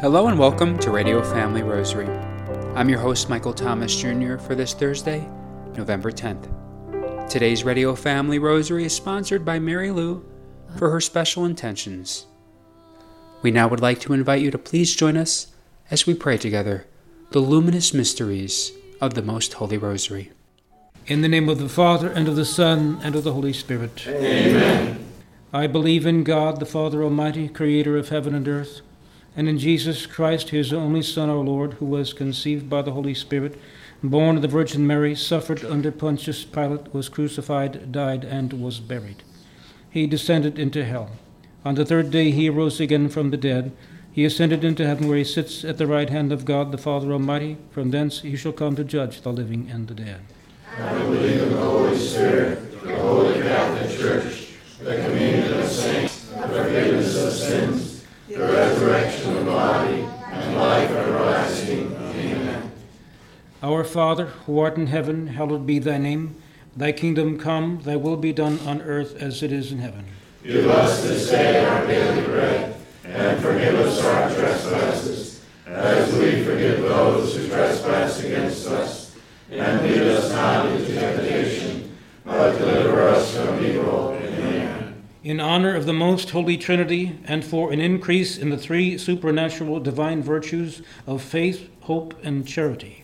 Hello and welcome to Radio Family Rosary. I'm your host, Michael Thomas Jr., for this Thursday, November 10th. Today's Radio Family Rosary is sponsored by Mary Lou for her special intentions. We now would like to invite you to please join us as we pray together the luminous mysteries of the Most Holy Rosary. In the name of the Father, and of the Son, and of the Holy Spirit. Amen. I believe in God, the Father Almighty, creator of heaven and earth, and in Jesus Christ, his only Son, our Lord, who was conceived by the Holy Spirit, born of the Virgin Mary, suffered under Pontius Pilate, was crucified, died, and was buried. He descended into hell. On the third day he arose again from the dead. He ascended into heaven, where he sits at the right hand of God, the Father Almighty. From thence he shall come to judge the living and the dead. I believe in the Holy Spirit, the Holy Catholic Church, the communion of saints, the forgiveness of sins, the resurrection of the body, and life everlasting. Amen. Our Father, who art in heaven, hallowed be thy name. Thy kingdom come, thy will be done on earth as it is in heaven. Give us this day our daily bread, and forgive us our trespasses, as we forgive those who trespass against us. And lead us not into temptation, but deliver us from evil. Amen. In honor of the most holy Trinity, and for an increase in the three supernatural divine virtues of faith, hope, and charity.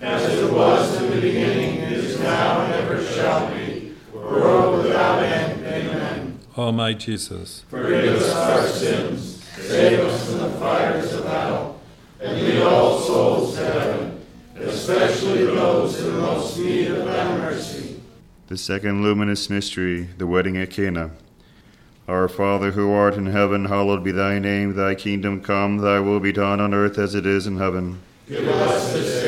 As it was in the beginning, is now, and ever shall be, world without end. Amen. O my Jesus, forgive us our sins, save us from the fires of hell, and lead all souls to heaven, especially those in most need of thy mercy. The second luminous mystery, the wedding at Cana. Our Father who art in heaven, hallowed be thy name. Thy kingdom come, thy will be done on earth as it is in heaven. Give us this day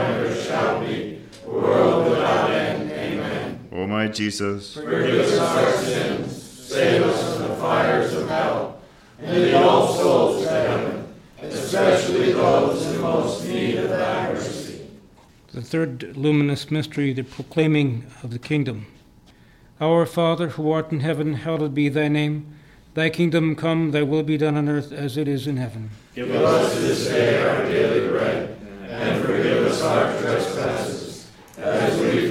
my Jesus, Forgive us our sins, save us from the fires of hell, and lead all souls to heaven, especially those in most need of thy mercy. The third luminous mystery, the proclaiming of the kingdom. Our Father, who art in heaven, hallowed be thy name. Thy kingdom come, thy will be done on earth as it is in heaven. Give us this day our daily bread, and forgive us our trespasses, as we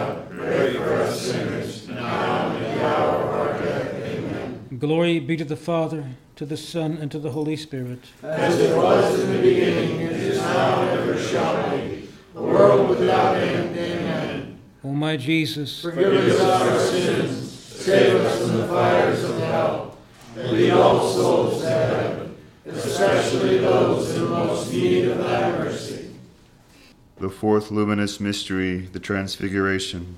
Glory be to the Father, to the Son, and to the Holy Spirit. As it was in the beginning, it is now, and ever shall be, a world without end. Amen. O my Jesus, Forgive us our sins, save us from the fires of hell, and lead all souls to heaven, especially those in most need of thy mercy. The fourth luminous mystery, the Transfiguration.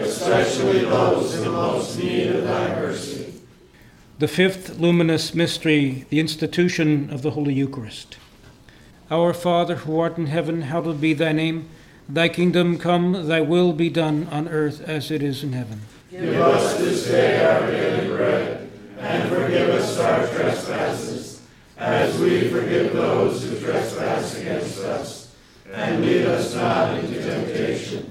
especially those in the most need of thy mercy. The fifth luminous mystery, the institution of the Holy Eucharist. Our Father, who art in heaven, hallowed be thy name. Thy kingdom come, thy will be done on earth as it is in heaven. Give us this day our daily bread, and forgive us our trespasses, as we forgive those who trespass against us. And lead us not into temptation,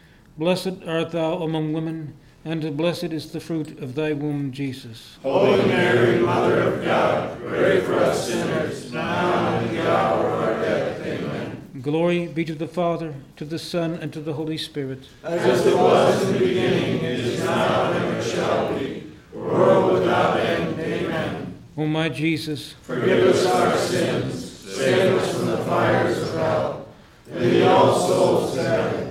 Blessed art thou among women, and blessed is the fruit of thy womb, Jesus. Holy Mary, Mother of God, pray for us sinners, now and at the hour of our death. Amen. Glory be to the Father, to the Son, and to the Holy Spirit. As it was in the beginning, it is now, and ever shall be, world without end. Amen. O my Jesus, Forgive us our sins, save us from the fires of hell, and lead all souls to heaven,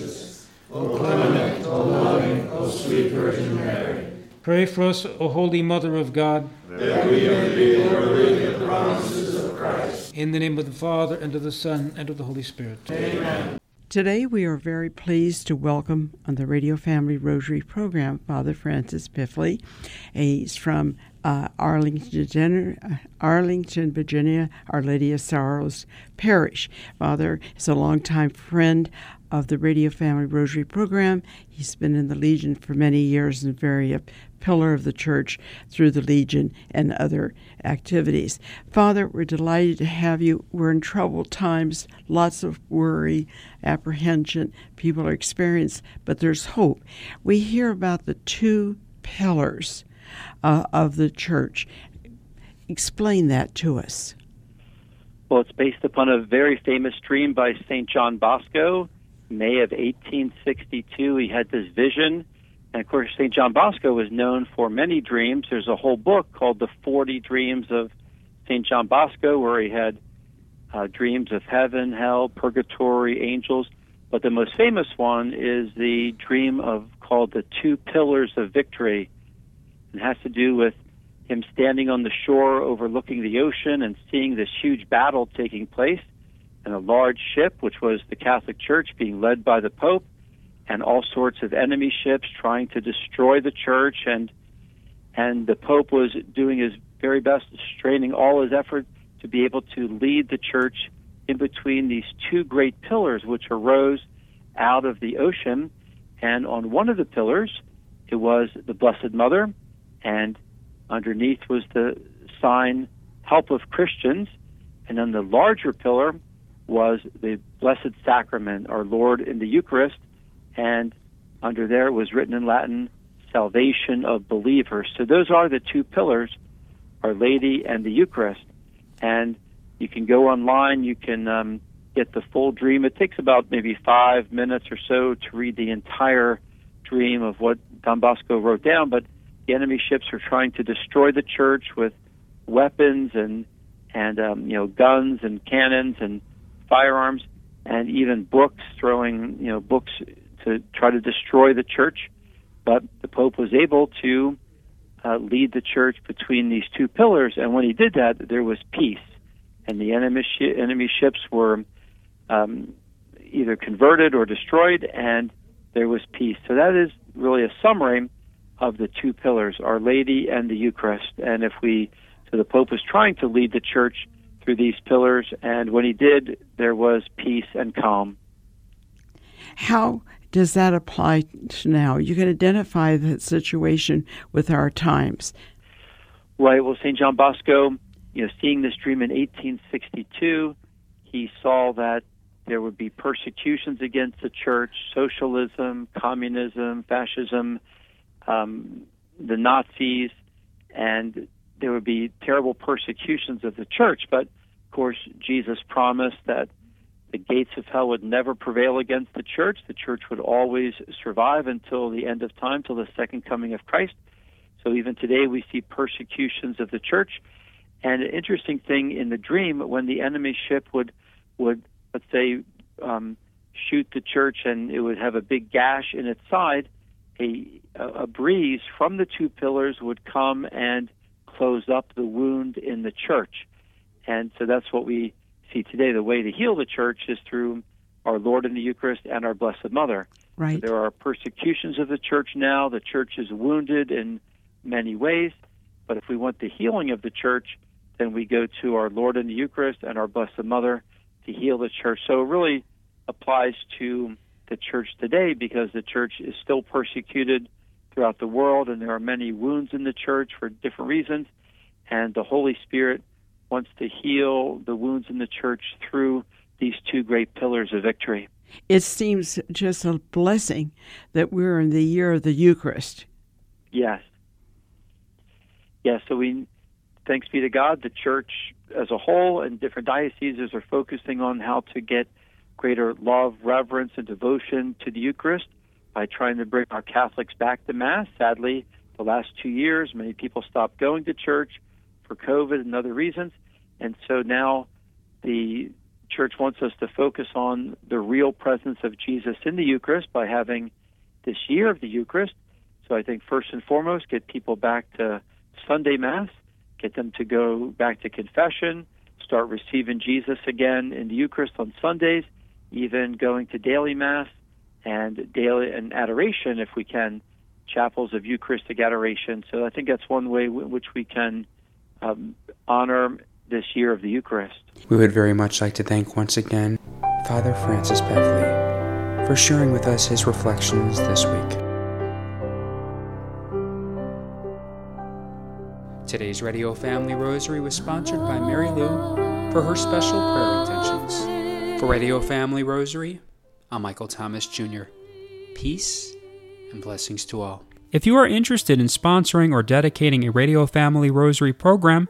Pray for us, O Holy Mother of God. that we may be worthy of the promises of Christ. In the name of the Father, and of the Son, and of the Holy Spirit. Amen. Today, we are very pleased to welcome on the Radio Family Rosary program Father Francis Peffley. He's from uh, Arlington, Virginia, uh, Arlington, Virginia, Our Lady of Sorrows Parish. Father is a longtime friend of the Radio Family Rosary program. He's been in the Legion for many years and very a pillar of the church through the Legion and other activities. Father, we're delighted to have you. We're in troubled times, lots of worry, apprehension, people are experiencing, but there's hope. We hear about the two pillars uh, of the church. Explain that to us. Well, it's based upon a very famous dream by St. John Bosco, May of 1862. He had this vision. And of course, St. John Bosco was known for many dreams. There's a whole book called The 40 Dreams of St. John Bosco, where he had uh, dreams of heaven, hell, purgatory, angels. But the most famous one is the dream of called the Two Pillars of Victory. It has to do with him standing on the shore overlooking the ocean and seeing this huge battle taking place and a large ship, which was the Catholic Church, being led by the Pope, and all sorts of enemy ships trying to destroy the church and and the Pope was doing his very best, straining all his effort to be able to lead the church in between these two great pillars which arose out of the ocean. And on one of the pillars, it was the Blessed Mother, and underneath was the sign Help of Christians. And then the larger pillar was the Blessed Sacrament, our Lord in the Eucharist. And under there was written in Latin, salvation of believers. So those are the two pillars, Our Lady and the Eucharist. And you can go online, you can um, get the full dream. It takes about maybe five minutes or so to read the entire dream of what Don Bosco wrote down, but the enemy ships are trying to destroy the church with weapons and and um, you know guns and cannons and firearms and even books, throwing you know books to try to destroy the church. But the Pope was able to uh, lead the church between these two pillars, and when he did that, there was peace, and the enemy sh- enemy ships were um, either converted or destroyed, and there was peace. So that is really a summary of the two pillars, Our Lady and the Eucharist. And if we, so the Pope was trying to lead the church through these pillars, and when he did, there was peace and calm. How does that apply to now? You can identify that situation with our times. Right. Well, St. John Bosco, you know, seeing this dream in 1862, he saw that there would be persecutions against the church, socialism, communism, fascism, um, the Nazis, and there would be terrible persecutions of the church. But of course, Jesus promised that the gates of hell would never prevail against the church. The church would always survive until the end of time, till the second coming of Christ. So even today, we see persecutions of the church. And an interesting thing in the dream, when the enemy ship would would let's say um, shoot the church and it would have a big gash in its side, a a breeze from the two pillars would come and close up the wound in the church. And so that's what we see today. The way to heal the church is through our Lord in the Eucharist and our Blessed Mother. Right. There are persecutions of the church now. The church is wounded in many ways. But if we want the healing of the church, then we go to our Lord in the Eucharist and our Blessed Mother to heal the church. So it really applies to the church today because the church is still persecuted throughout the world and there are many wounds in the church for different reasons. And the Holy Spirit wants to heal the wounds in the church through these two great pillars of victory. It seems just a blessing that we're in the year of the Eucharist. Yes. Yes, so we thanks be to God, the church as a whole and different dioceses are focusing on how to get greater love, reverence, and devotion to the Eucharist by trying to bring our Catholics back to Mass. Sadly, the last two years, many people stopped going to church for COVID and other reasons. And so now the church wants us to focus on the real presence of Jesus in the Eucharist by having this year of the Eucharist. So I think first and foremost, get people back to Sunday Mass, get them to go back to confession, start receiving Jesus again in the Eucharist on Sundays, even going to daily Mass and daily and adoration if we can, chapels of Eucharistic adoration. So I think that's one way in which we can um, honor this year of the Eucharist. We would very much like to thank once again Father Francis Peffley for sharing with us his reflections this week. Today's Radio Family Rosary was sponsored by Mary Lou for her special prayer intentions. For Radio Family Rosary, I'm Michael Thomas Jr. Peace and blessings to all. If you are interested in sponsoring or dedicating a Radio Family Rosary program,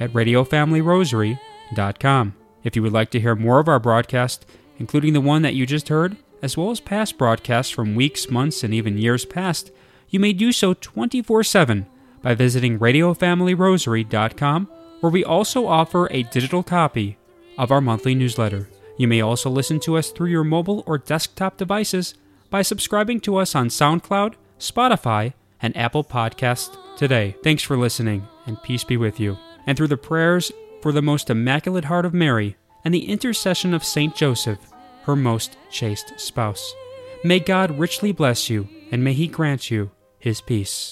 at radiofamilyrosary.com. If you would like to hear more of our broadcast, including the one that you just heard, as well as past broadcasts from weeks, months, and even years past, you may do so 24 7 by visiting radiofamilyrosary.com, where we also offer a digital copy of our monthly newsletter. You may also listen to us through your mobile or desktop devices by subscribing to us on SoundCloud, Spotify, and Apple Podcasts today. Thanks for listening, and peace be with you. And through the prayers for the most immaculate heart of Mary and the intercession of Saint Joseph, her most chaste spouse. May God richly bless you and may He grant you His peace.